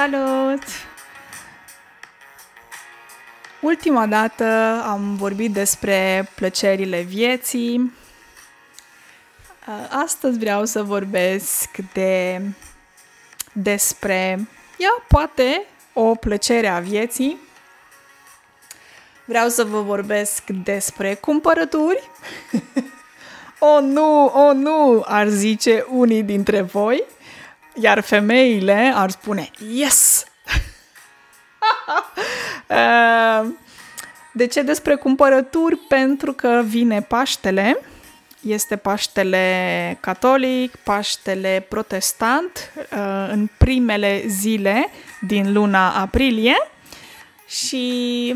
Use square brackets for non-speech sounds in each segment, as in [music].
Salut! Ultima dată am vorbit despre plăcerile vieții. Astăzi vreau să vorbesc de despre, ia, poate, o plăcere a vieții. Vreau să vă vorbesc despre cumpărături. [laughs] o, oh, nu, o, oh, nu, ar zice unii dintre voi. Iar femeile ar spune, yes! Uh, [laughs] de ce despre cumpărături? Pentru că vine Paștele, este Paștele catolic, Paștele protestant, uh, în primele zile din luna aprilie și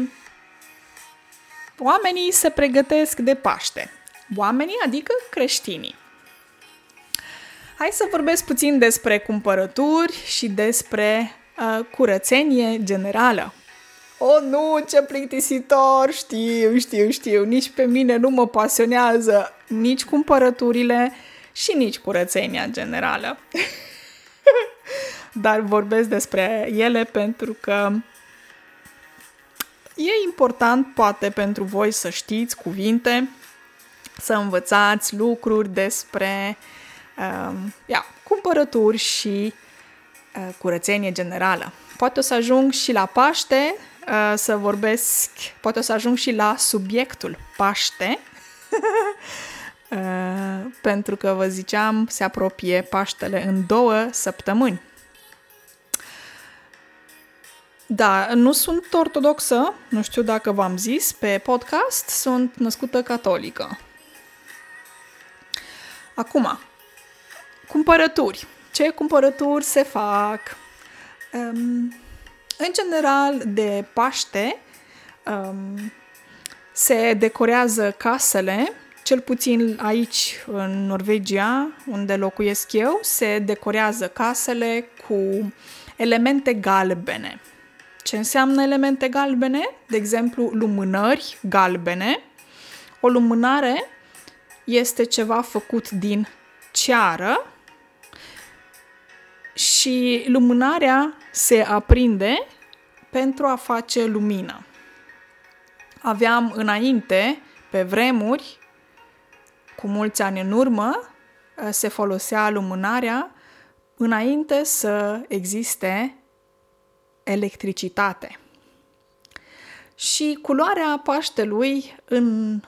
oamenii se pregătesc de Paște. Oamenii, adică creștinii. Hai să vorbesc puțin despre cumpărături și despre uh, curățenie generală. Oh, nu, ce plictisitor! Știu, știu, știu. Nici pe mine nu mă pasionează nici cumpărăturile și nici curățenia generală. [laughs] Dar vorbesc despre ele pentru că e important, poate, pentru voi să știți cuvinte, să învățați lucruri despre uh, uh, ia, cumpărături și uh, curățenie generală. Poate o să ajung și la Paște uh, să vorbesc, poate o să ajung și la subiectul Paște, uh, [laughs] pentru că vă ziceam, se apropie Paștele în două săptămâni. Da, nu sunt ortodoxă, nu știu dacă v-am zis pe podcast, sunt născută catolică. Acum, Cumpărături. Ce cumpărături se fac? Um, în general, de Paște um, se decorează casele, cel puțin aici în Norvegia, unde locuiesc eu, se decorează casele cu elemente galbene. Ce înseamnă elemente galbene? De exemplu, lumânări galbene. O lumânare este ceva făcut din ceară și lumânarea se aprinde pentru a face lumină. Aveam înainte, pe vremuri, cu mulți ani în urmă, se folosea lumânarea înainte să existe electricitate. Și culoarea Paștelui în,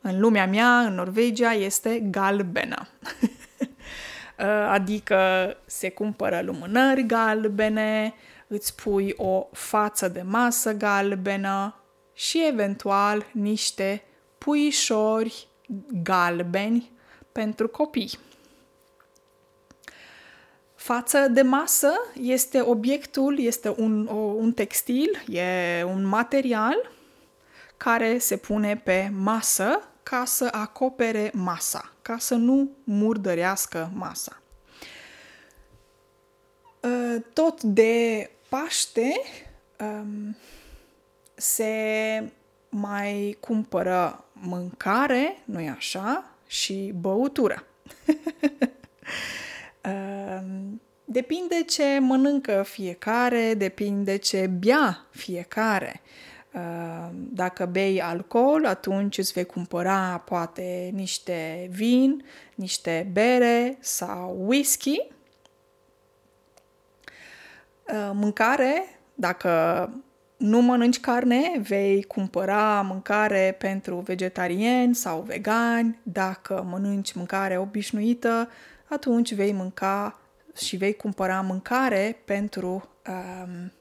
în lumea mea, în Norvegia, este galbenă. [laughs] Uh, adică se cumpără lumânări galbene, îți pui o față de masă galbenă și eventual niște puișori galbeni pentru copii. Față de masă este obiectul, este un, o, un textil, e un material care se pune pe masă ca să acopere masa, ca să nu murdărească masa. Ă, tot de Paște um, se mai cumpără mâncare, nu-i așa, și băutură. [laughs] um, depinde ce mănâncă fiecare, depinde ce bea fiecare. Ehm, dacă bei alcool, atunci îți vei cumpăra poate niște vin, niște bere sau whisky. Ehm, mâncare, dacă nu mănânci carne, vei cumpăra mâncare pentru vegetariani sau vegani. Dacă mănânci mâncare obișnuită, atunci vei mânca și vei cumpăra mâncare pentru um,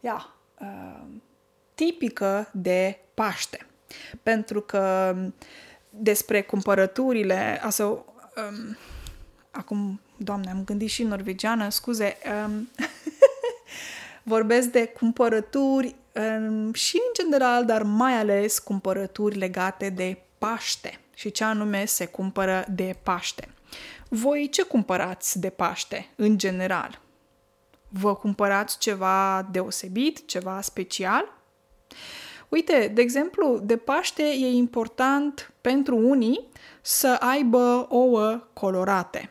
yeah, um, tipică de Paște. Pentru că despre cumpărăturile, asta, um, acum, doamne, am gândit și norvegiană, scuze, um, [laughs] vorbesc de cumpărături um, și în general, dar mai ales cumpărături legate de Paște și ce anume se cumpără de Paște. Voi ce cumpărați de Paște, în general? Vă cumpărați ceva deosebit, ceva special? Uite, de exemplu, de Paște e important pentru unii să aibă ouă colorate.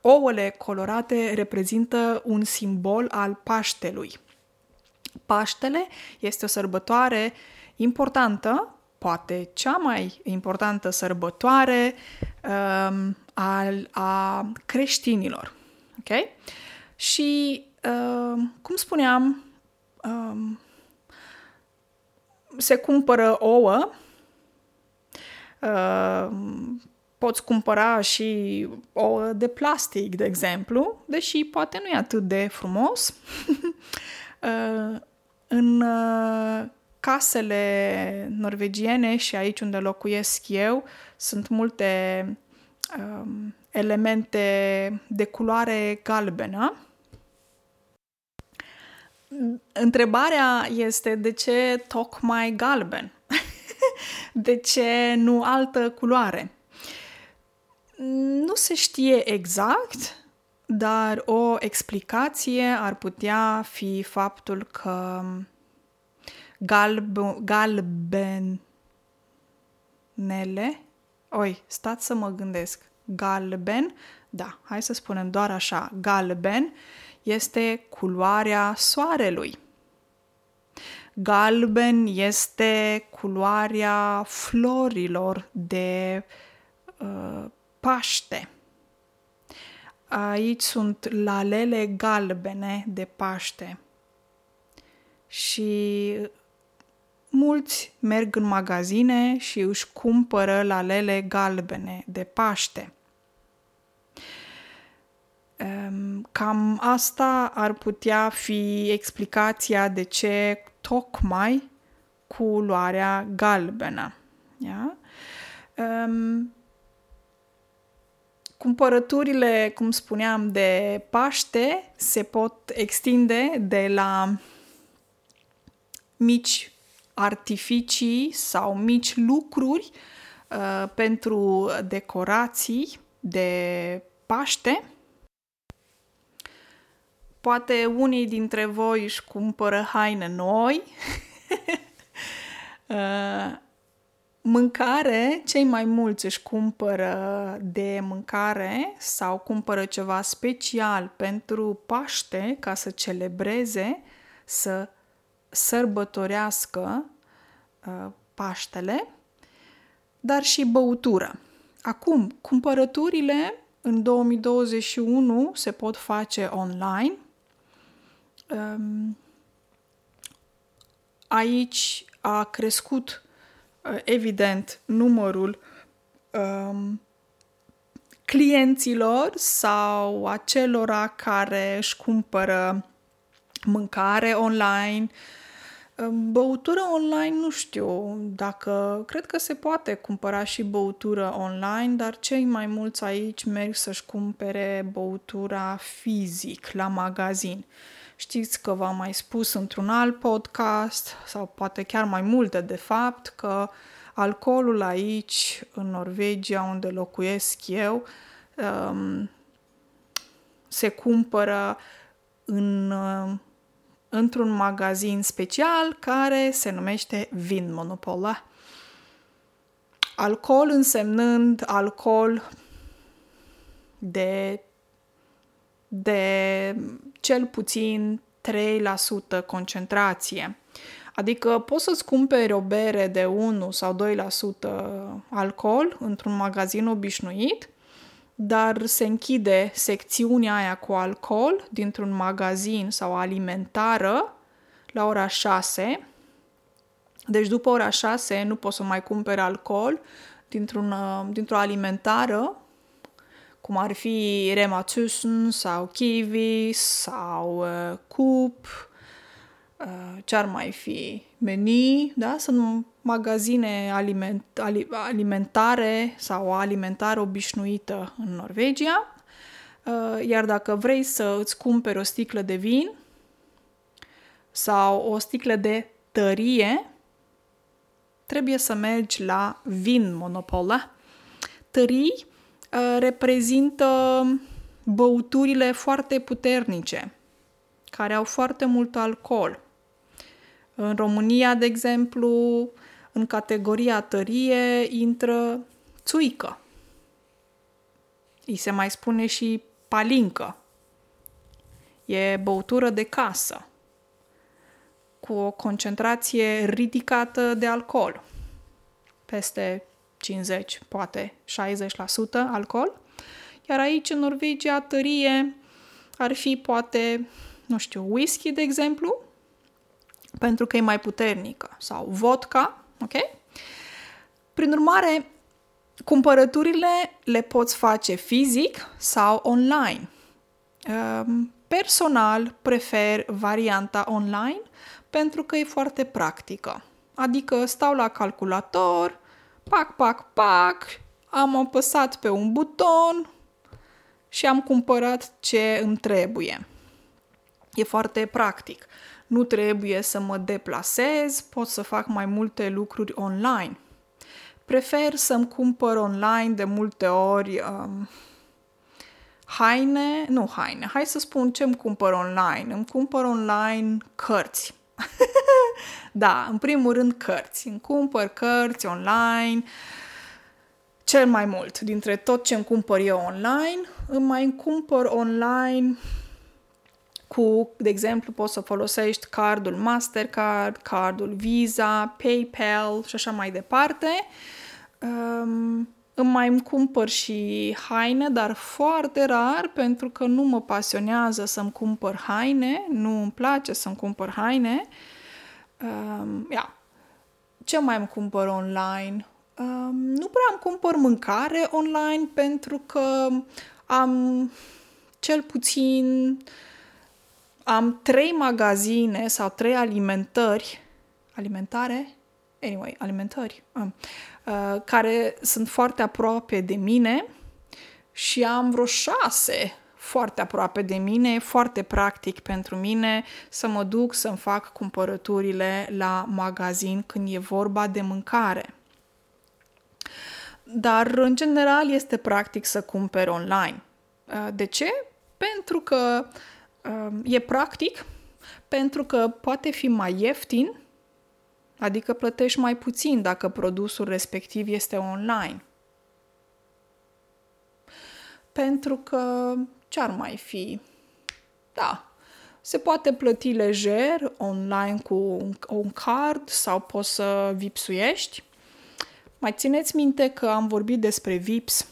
ouăle colorate reprezintă un simbol al Paștelui. Paștele este o sărbătoare importantă, poate cea mai importantă sărbătoare um, al, a creștinilor. Ok? Și, um, cum spuneam, um, se cumpără ouă, um, poți cumpăra și ouă de plastic, de exemplu, deși poate nu e atât de frumos. [laughs] uh, în uh, casele norvegiene și aici unde locuiesc eu sunt multe um, elemente de culoare galbenă. Întrebarea este de ce tocmai galben? [laughs] de ce nu altă culoare? Nu se știe exact, dar o explicație ar putea fi faptul că galb, galbenele, oi, stați să mă gândesc, galben, da, hai să spunem doar așa, galben este culoarea soarelui. Galben este culoarea florilor de uh, Paște. Aici sunt lalele galbene de Paște. Și mulți merg în magazine și își cumpără lalele galbene de Paște. Cam asta ar putea fi explicația de ce tocmai culoarea galbenă. Yeah? Um, Cumpărăturile, cum spuneam, de Paște se pot extinde de la mici artificii sau mici lucruri uh, pentru decorații de Paște. Poate unii dintre voi își cumpără haine noi. [laughs] uh, Mâncare, cei mai mulți își cumpără de mâncare sau cumpără ceva special pentru Paște ca să celebreze, să sărbătorească uh, Paștele, dar și băutură. Acum, cumpărăturile în 2021 se pot face online. Um, aici a crescut Uh, evident, numărul um, clienților sau acelora care își cumpără mâncare online, um, Băutură online, nu știu dacă, cred că se poate cumpăra și băutură online, dar cei mai mulți aici merg să-și cumpere băutura fizic la magazin. Știți că v-am mai spus într-un alt podcast, sau poate chiar mai multe de fapt, că alcoolul aici, în Norvegia, unde locuiesc eu, um, se cumpără în, uh, într-un magazin special care se numește Vin Monopola. Alcool însemnând alcool de de cel puțin 3% concentrație. Adică poți să-ți cumperi o bere de 1 sau 2% alcool într-un magazin obișnuit, dar se închide secțiunea aia cu alcool dintr-un magazin sau alimentară la ora 6. Deci după ora 6 nu poți să mai cumperi alcool dintr-un, dintr-o alimentară cum ar fi Rema 1000 sau Kiwi sau uh, Coop, uh, ce ar mai fi Meni, da? Sunt magazine aliment, ali, alimentare sau alimentare obișnuită în Norvegia. Uh, iar dacă vrei să îți cumperi o sticlă de vin sau o sticlă de tărie, trebuie să mergi la Vin Monopola. Tării Uh, reprezintă băuturile foarte puternice, care au foarte mult alcool. În România, de exemplu, în categoria tărie intră țuică. Îi se mai spune și palincă. E băutură de casă cu o concentrație ridicată de alcool, peste 50, poate 60% alcool. Iar aici, în Norvegia, tărie ar fi poate, nu știu, whisky, de exemplu, pentru că e mai puternică, sau vodka, ok? Prin urmare, cumpărăturile le poți face fizic sau online. Ehm, personal prefer varianta online pentru că e foarte practică. Adică stau la calculator, pac, pac, pac, am apăsat pe un buton și am cumpărat ce îmi trebuie. E foarte practic. Nu trebuie să mă deplasez, pot să fac mai multe lucruri online. Prefer să-mi cumpăr online de multe ori um, haine, nu haine, hai să spun ce îmi cumpăr online. Îmi cumpăr online cărți. [laughs] da, în primul rând cărți. Îmi cumpăr cărți online, cel mai mult dintre tot ce îmi cumpăr eu online, îmi mai cumpăr online cu, de exemplu, poți să folosești cardul Mastercard, cardul Visa, PayPal și așa mai departe. Um, îmi mai îmi cumpăr și haine, dar foarte rar, pentru că nu mă pasionează să-mi cumpăr haine, nu îmi place să-mi cumpăr haine. Um, yeah. Ce mai îmi cumpăr online? Um, nu prea îmi cumpăr mâncare online pentru că am cel puțin am trei magazine sau trei alimentări alimentare anyway, alimentări um, uh, care sunt foarte aproape de mine și am vreo șase foarte aproape de mine, foarte practic pentru mine să mă duc să-mi fac cumpărăturile la magazin când e vorba de mâncare. Dar, în general, este practic să cumperi online. Uh, de ce? Pentru că uh, e practic, pentru că poate fi mai ieftin, adică plătești mai puțin dacă produsul respectiv este online. Pentru că ce ar mai fi? Da, se poate plăti lejer online cu un, un card sau poți să vipsuiești. Mai țineți minte că am vorbit despre VIPS.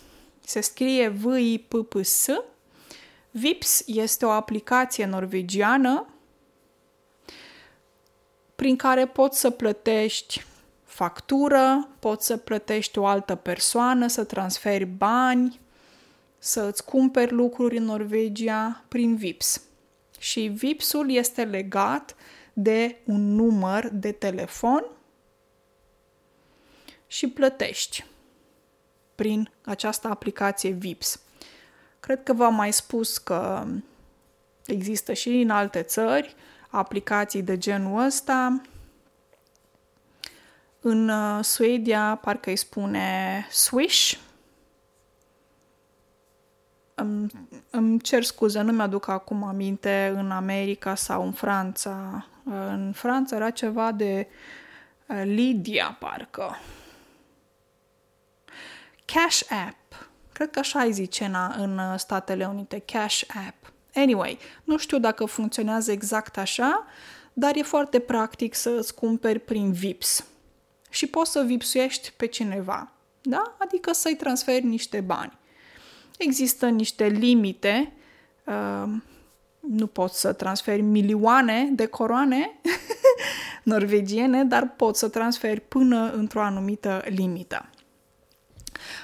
Se scrie V-I-P-P-S. VIPS este o aplicație norvegiană prin care poți să plătești factură, poți să plătești o altă persoană, să transferi bani, să îți cumperi lucruri în Norvegia prin VIPS. Și VIPS-ul este legat de un număr de telefon și plătești prin această aplicație VIPS. Cred că v-am mai spus că există și în alte țări aplicații de genul ăsta. În uh, Suedia parcă îi spune Swish. Îmi, îmi cer scuze, nu mi-aduc acum aminte în America sau în Franța. În Franța era ceva de uh, Lydia, parcă. Cash App. Cred că așa îi zice în, în uh, Statele Unite, Cash App. Anyway, nu știu dacă funcționează exact așa, dar e foarte practic să îți cumperi prin VIPS. Și poți să vipsuiești pe cineva, da? Adică să-i transferi niște bani. Există niște limite, uh, nu poți să transferi milioane de coroane [laughs] norvegiene, dar poți să transferi până într-o anumită limită.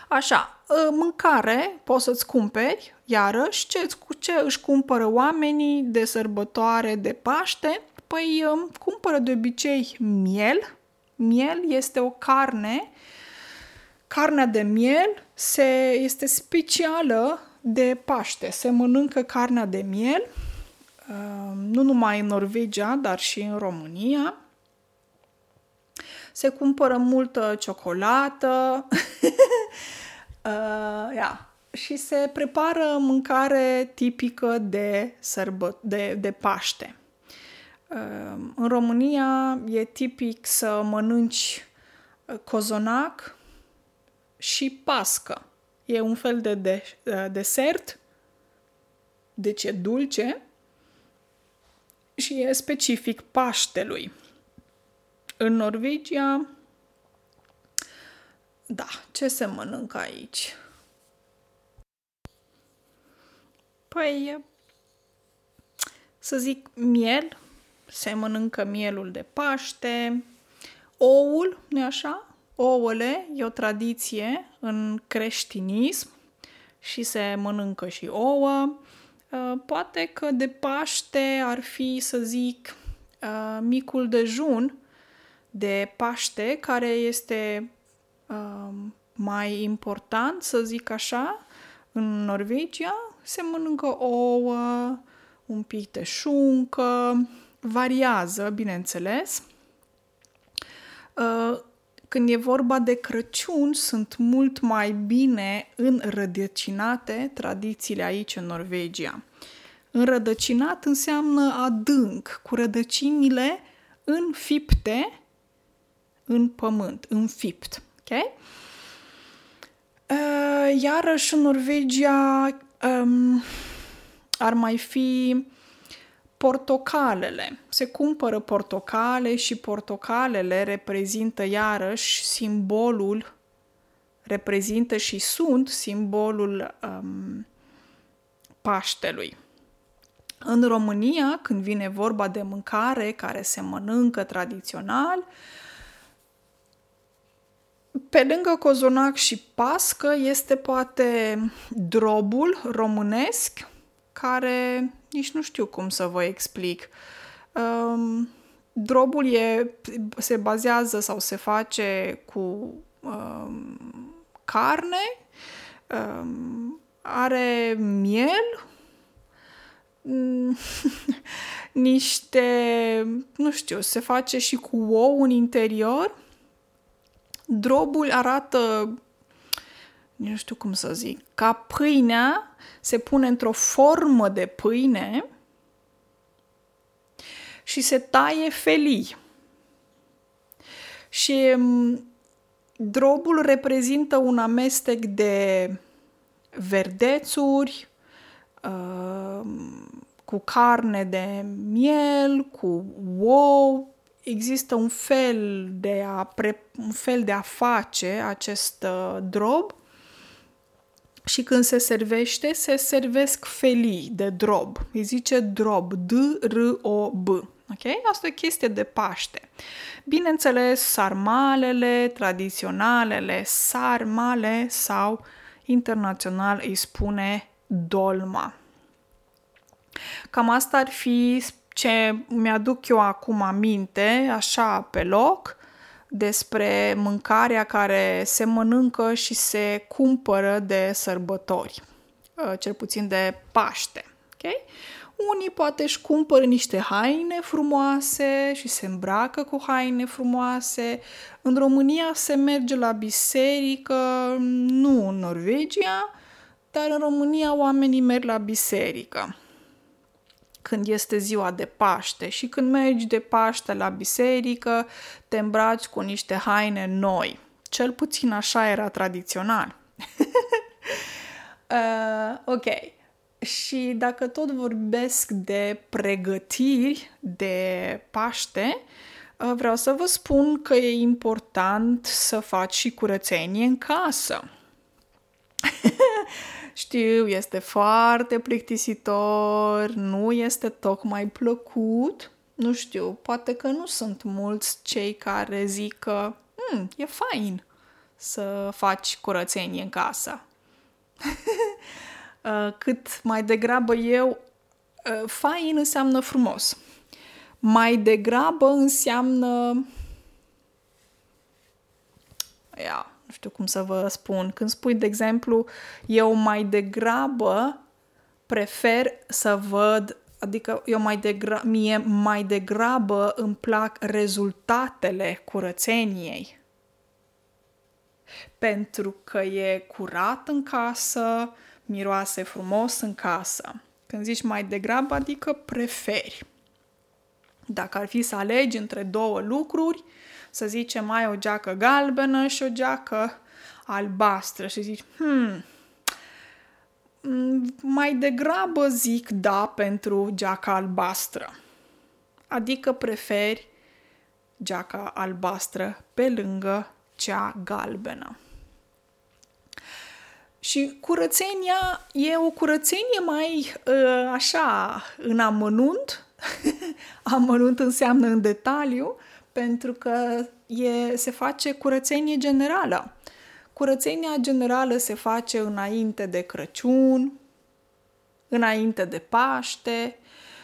Așa, ă, mâncare poți să-ți cumperi, iarăși, ce, ce își cumpără oamenii de sărbătoare de Paște? Păi ă, cumpără de obicei miel. Miel este o carne, carnea de miel se, este specială de Paște. Se mănâncă carnea de miel, ă, nu numai în Norvegia, dar și în România se cumpără multă ciocolată [laughs] uh, yeah. și se prepară mâncare tipică de, sărbă, de, de Paște. Uh, în România e tipic să mănânci uh, cozonac și pască. E un fel de, de uh, desert deci e dulce și e specific Paștelui. În Norvegia, da, ce se mănâncă aici? Păi, să zic, miel, se mănâncă mielul de Paște, oul, nu așa? Ouăle e o tradiție în creștinism și se mănâncă și ouă. Uh, poate că de Paște ar fi, să zic, uh, micul dejun de Paște, care este uh, mai important, să zic așa, în Norvegia. Se mănâncă ouă, un pic de șuncă, variază, bineînțeles. Când e vorba de Crăciun, sunt mult mai bine înrădăcinate tradițiile aici în Norvegia. Înrădăcinat înseamnă adânc, cu rădăcinile înfipte în pământ, înfipt. Ok? Uh, iarăși în Norvegia um, ar mai fi portocalele. Se cumpără portocale și portocalele reprezintă iarăși simbolul, reprezintă și sunt simbolul um, Paștelui. În România, când vine vorba de mâncare care se mănâncă tradițional, pe lângă cozonac și pască este poate drobul românesc, care nici nu știu cum să vă explic. Um, drobul e, se bazează sau se face cu um, carne, um, are miel, [laughs] niște, nu știu, se face și cu ou în interior. Drobul arată, nu știu cum să zic, ca pâinea se pune într-o formă de pâine și se taie felii. Și mm, drobul reprezintă un amestec de verdețuri, uh, cu carne de miel, cu ou. Există un fel de a, pre, un fel de a face acest uh, drob și când se servește, se servesc felii de drob. Îi zice drob, D-R-O-B. Ok? Asta e o chestie de Paște. Bineînțeles, sarmalele, tradiționalele sarmale sau internațional îi spune dolma. Cam asta ar fi ce mi-aduc eu acum aminte, așa pe loc despre mâncarea care se mănâncă și se cumpără de sărbători, uh, cel puțin de Paște. Okay? Unii poate își cumpără niște haine frumoase și se îmbracă cu haine frumoase. În România se merge la biserică, nu în Norvegia, dar în România oamenii merg la biserică când este ziua de Paște și când mergi de Paște la biserică, te îmbraci cu niște haine noi. Cel puțin așa era tradițional. [laughs] uh, ok. Și dacă tot vorbesc de pregătiri de Paște, uh, vreau să vă spun că e important să faci și curățenie în casă. Știu, este foarte plictisitor, nu este tocmai plăcut. Nu știu, poate că nu sunt mulți cei care zic că mm, e fain să faci curățenie în casă. [laughs] Uh, cât mai degrabă eu, uh, fain înseamnă frumos. Mai degrabă înseamnă... Ia, nu știu cum să vă spun, când spui, de exemplu, eu mai degrabă prefer să văd, adică eu mai degra- mie mai degrabă îmi plac rezultatele curățeniei. Pentru că e curat în casă, miroase frumos în casă. Când zici mai degrabă, adică preferi. Dacă ar fi să alegi între două lucruri, să zicem, mai o geacă galbenă și o geacă albastră și zici, hmm, mai degrabă zic da pentru geaca albastră. Adică preferi geaca albastră pe lângă cea galbenă. Și curățenia e o curățenie mai uh, așa în amănunt. [laughs] amănunt înseamnă în detaliu, pentru că e, se face curățenie generală. Curățenia generală se face înainte de Crăciun, înainte de Paște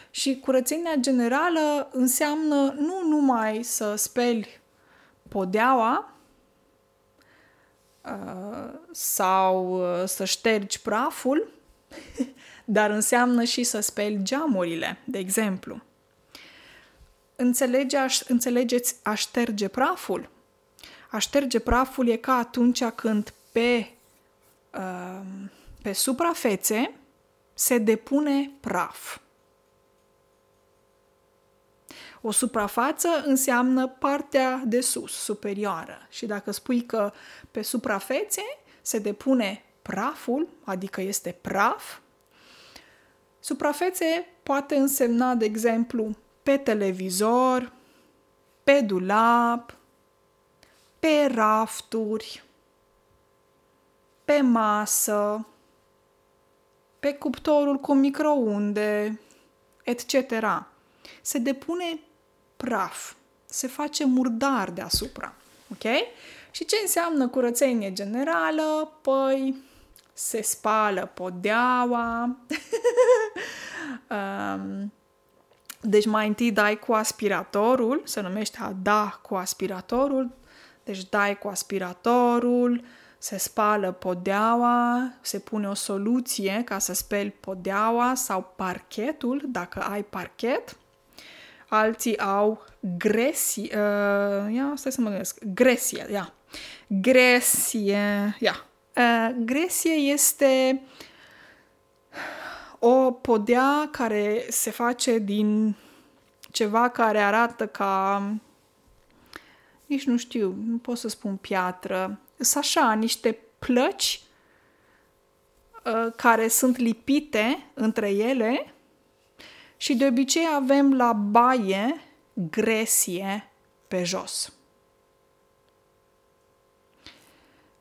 și curățenia generală înseamnă nu numai să speli podeaua uh, sau uh, să ștergi praful, [laughs] dar înseamnă și să speli geamurile, de exemplu. Înțelege, înțelegeți aș șterge praful? Aș șterge praful e ca atunci când pe, uh, pe suprafețe se depune praf. O suprafață înseamnă partea de sus, superioară. Și dacă spui că pe suprafețe se depune praful, adică este praf, suprafețe poate însemna, de exemplu, pe televizor, pe dulap, pe rafturi, pe masă, pe cuptorul cu microunde, etc. Se depune praf, se face murdar deasupra. Ok? Și ce înseamnă curățenie generală? Păi se spală podeaua, [laughs] um, deci mai întâi dai cu aspiratorul, se numește a da cu aspiratorul, deci dai cu aspiratorul, se spală podeaua, se pune o soluție ca să speli podeaua sau parchetul, dacă ai parchet. Alții au gresie, uh, ia, stai să mă gândesc, gresie, ia. Gresie, ia. Uh, gresie este o podea care se face din ceva care arată ca nici nu știu, nu pot să spun piatră, sunt așa niște plăci uh, care sunt lipite între ele și de obicei avem la baie gresie pe jos.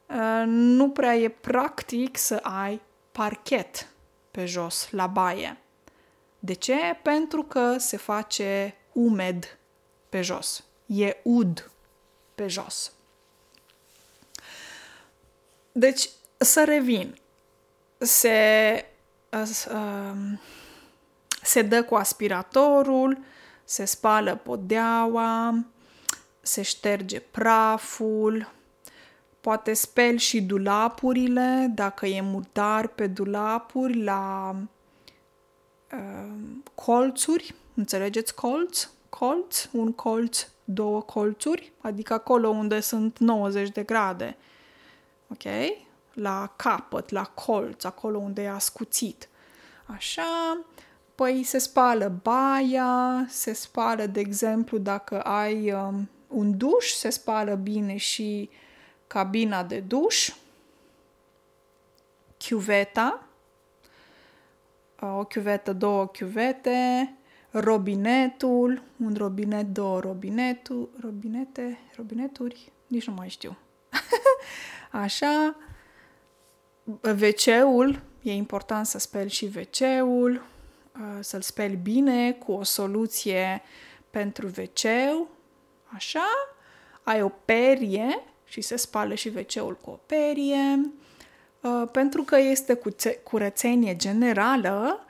Uh, nu prea e practic să ai parchet pe jos, la baie. De ce? Pentru că se face umed pe jos. E ud pe jos. Deci, să revin. Se, uh, se dă cu aspiratorul, se spală podeaua, se șterge praful, poate speli și dulapurile, dacă e murdar pe dulapuri, la uh, colțuri, înțelegeți colț? Colț, un colț, două colțuri, adică acolo unde sunt 90 de grade, ok? La capăt, la colț, acolo unde e ascuțit. Așa, păi se spală baia, se spală, de exemplu, dacă ai um, un duș, se spală bine și cabina de duș, chiuveta, o chiuvetă, două chiuvete, robinetul, un robinet, două robinetul, robinete, robineturi, nici nu mai știu. [laughs] Așa, WC-ul, e important să speli și WC-ul, uh, să-l speli bine cu o soluție pentru wc așa, ai o perie și se spală și WC-ul cu o perie, uh, pentru că este curățenie generală,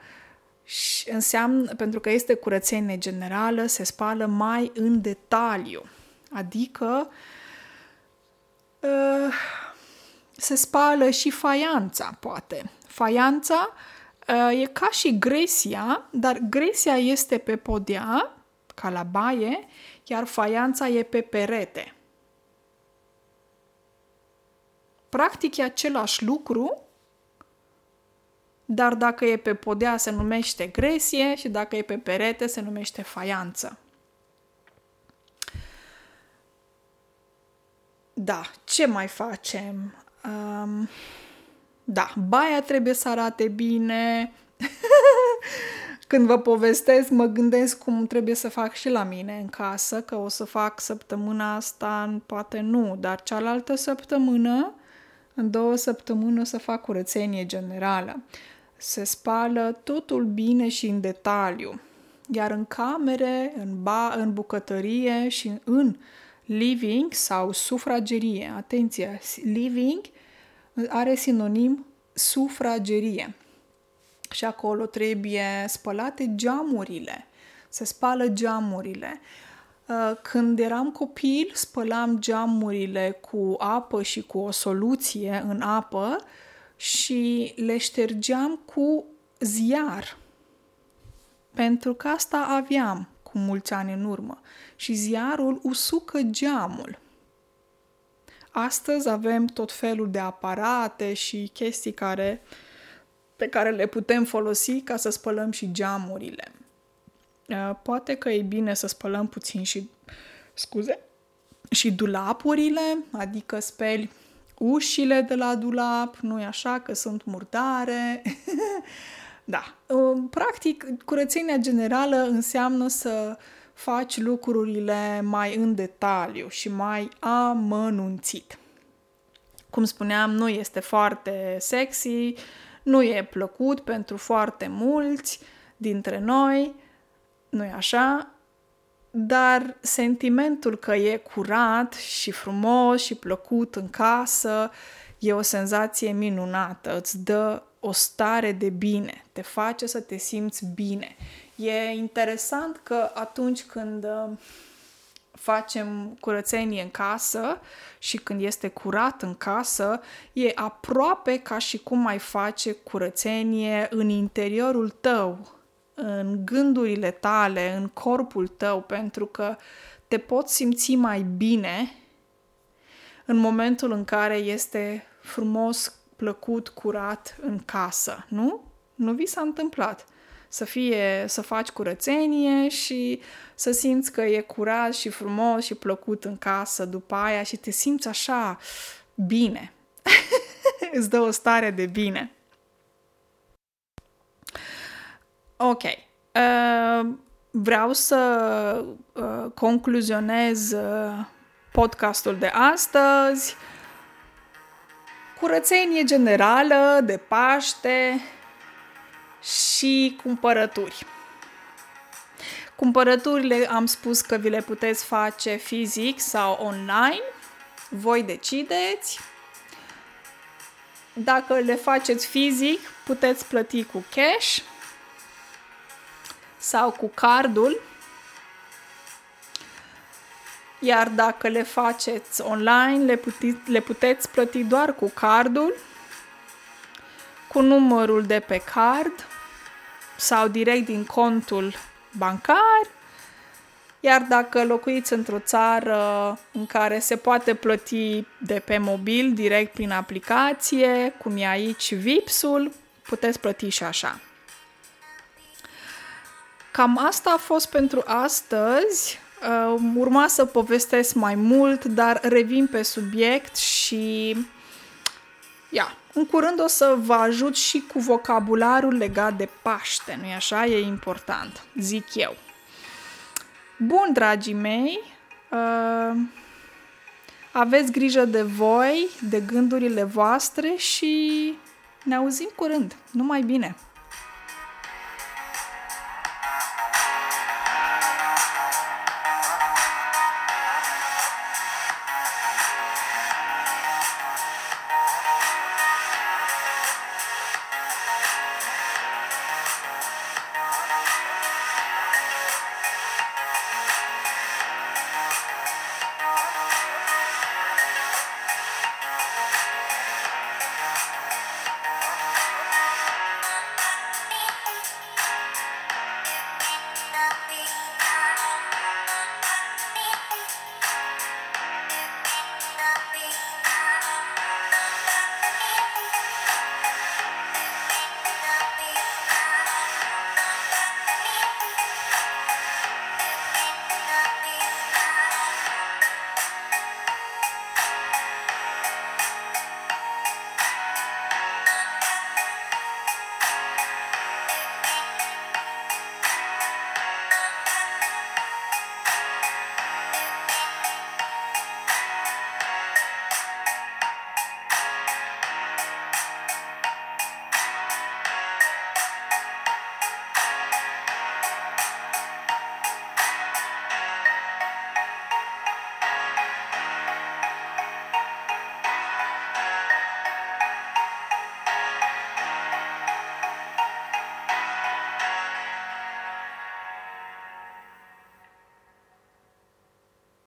și înseamnă, pentru că este curățenie generală, se spală mai în detaliu. Adică uh, se spală și faianța, poate. Faianța uh, e ca și gresia, dar gresia este pe podea, ca la baie, iar faianța e pe perete. Practic e același lucru, dar dacă e pe podea se numește gresie și dacă e pe perete se numește faianță. Da, ce mai facem? Um, Da, baia trebuie să arate bine. [laughs] Când vă povestesc, mă gândesc cum trebuie să fac și la mine în casă, că o să fac săptămâna asta, poate nu, dar cealaltă săptămână, în două săptămâni o să fac curățenie generală. Se spală totul bine și în detaliu. Iar în camere, în, ba, în bucătărie și în living sau sufragerie, atenție, living are sinonim sufragerie. Și acolo trebuie spălate geamurile. Se spală geamurile. Uh, când eram copil, spălam geamurile cu apă și cu o soluție în apă și le ștergeam cu ziar. Pentru că asta aveam cu mulți ani în urmă. Și ziarul usucă geamul. Astăzi avem tot felul de aparate și chestii care, pe care le putem folosi ca să spălăm și geamurile. Uh, poate că e bine să spălăm puțin și, scuze, și dulapurile, adică speli ușile de la dulap, nu e așa că sunt murdare. [laughs] da, uh, practic, curățenia generală înseamnă să faci lucrurile mai în detaliu și mai amănunțit. Cum spuneam, nu este foarte sexy, nu e plăcut pentru foarte mulți dintre noi, nu e așa? Dar sentimentul că e curat și frumos și plăcut în casă e o senzație minunată, îți dă o stare de bine, te face să te simți bine. E interesant că atunci când uh, facem curățenie în casă și când este curat în casă, e aproape ca și cum ai face curățenie în interiorul tău, în gândurile tale, în corpul tău, pentru că te poți simți mai bine în momentul în care este frumos, plăcut, curat în casă, nu? Nu vi s-a întâmplat să fie, să faci curățenie și să simți că e curat și frumos și plăcut în casă după aia și te simți așa bine. [laughs] Îți dă o stare de bine. Ok. Uh, vreau să uh, concluzionez uh, podcastul de astăzi. Curățenie generală de Paște, și cumpărături. Cumpărăturile am spus că vi le puteți face fizic sau online. Voi decideți. Dacă le faceți fizic, puteți plăti cu cash sau cu cardul. Iar dacă le faceți online, le, puteți, le puteți plăti doar cu cardul, cu numărul de pe card sau direct din contul bancar. Iar dacă locuiți într-o țară în care se poate plăti de pe mobil, direct prin aplicație, cum e aici Vipsul, puteți plăti și așa. Cam asta a fost pentru astăzi. Uh, urma să povestesc mai mult, dar revin pe subiect și Ia, în curând o să vă ajut și cu vocabularul legat de Paște, nu-i așa? E important, zic eu. Bun, dragii mei, uh, aveți grijă de voi, de gândurile voastre și ne auzim curând. Numai bine!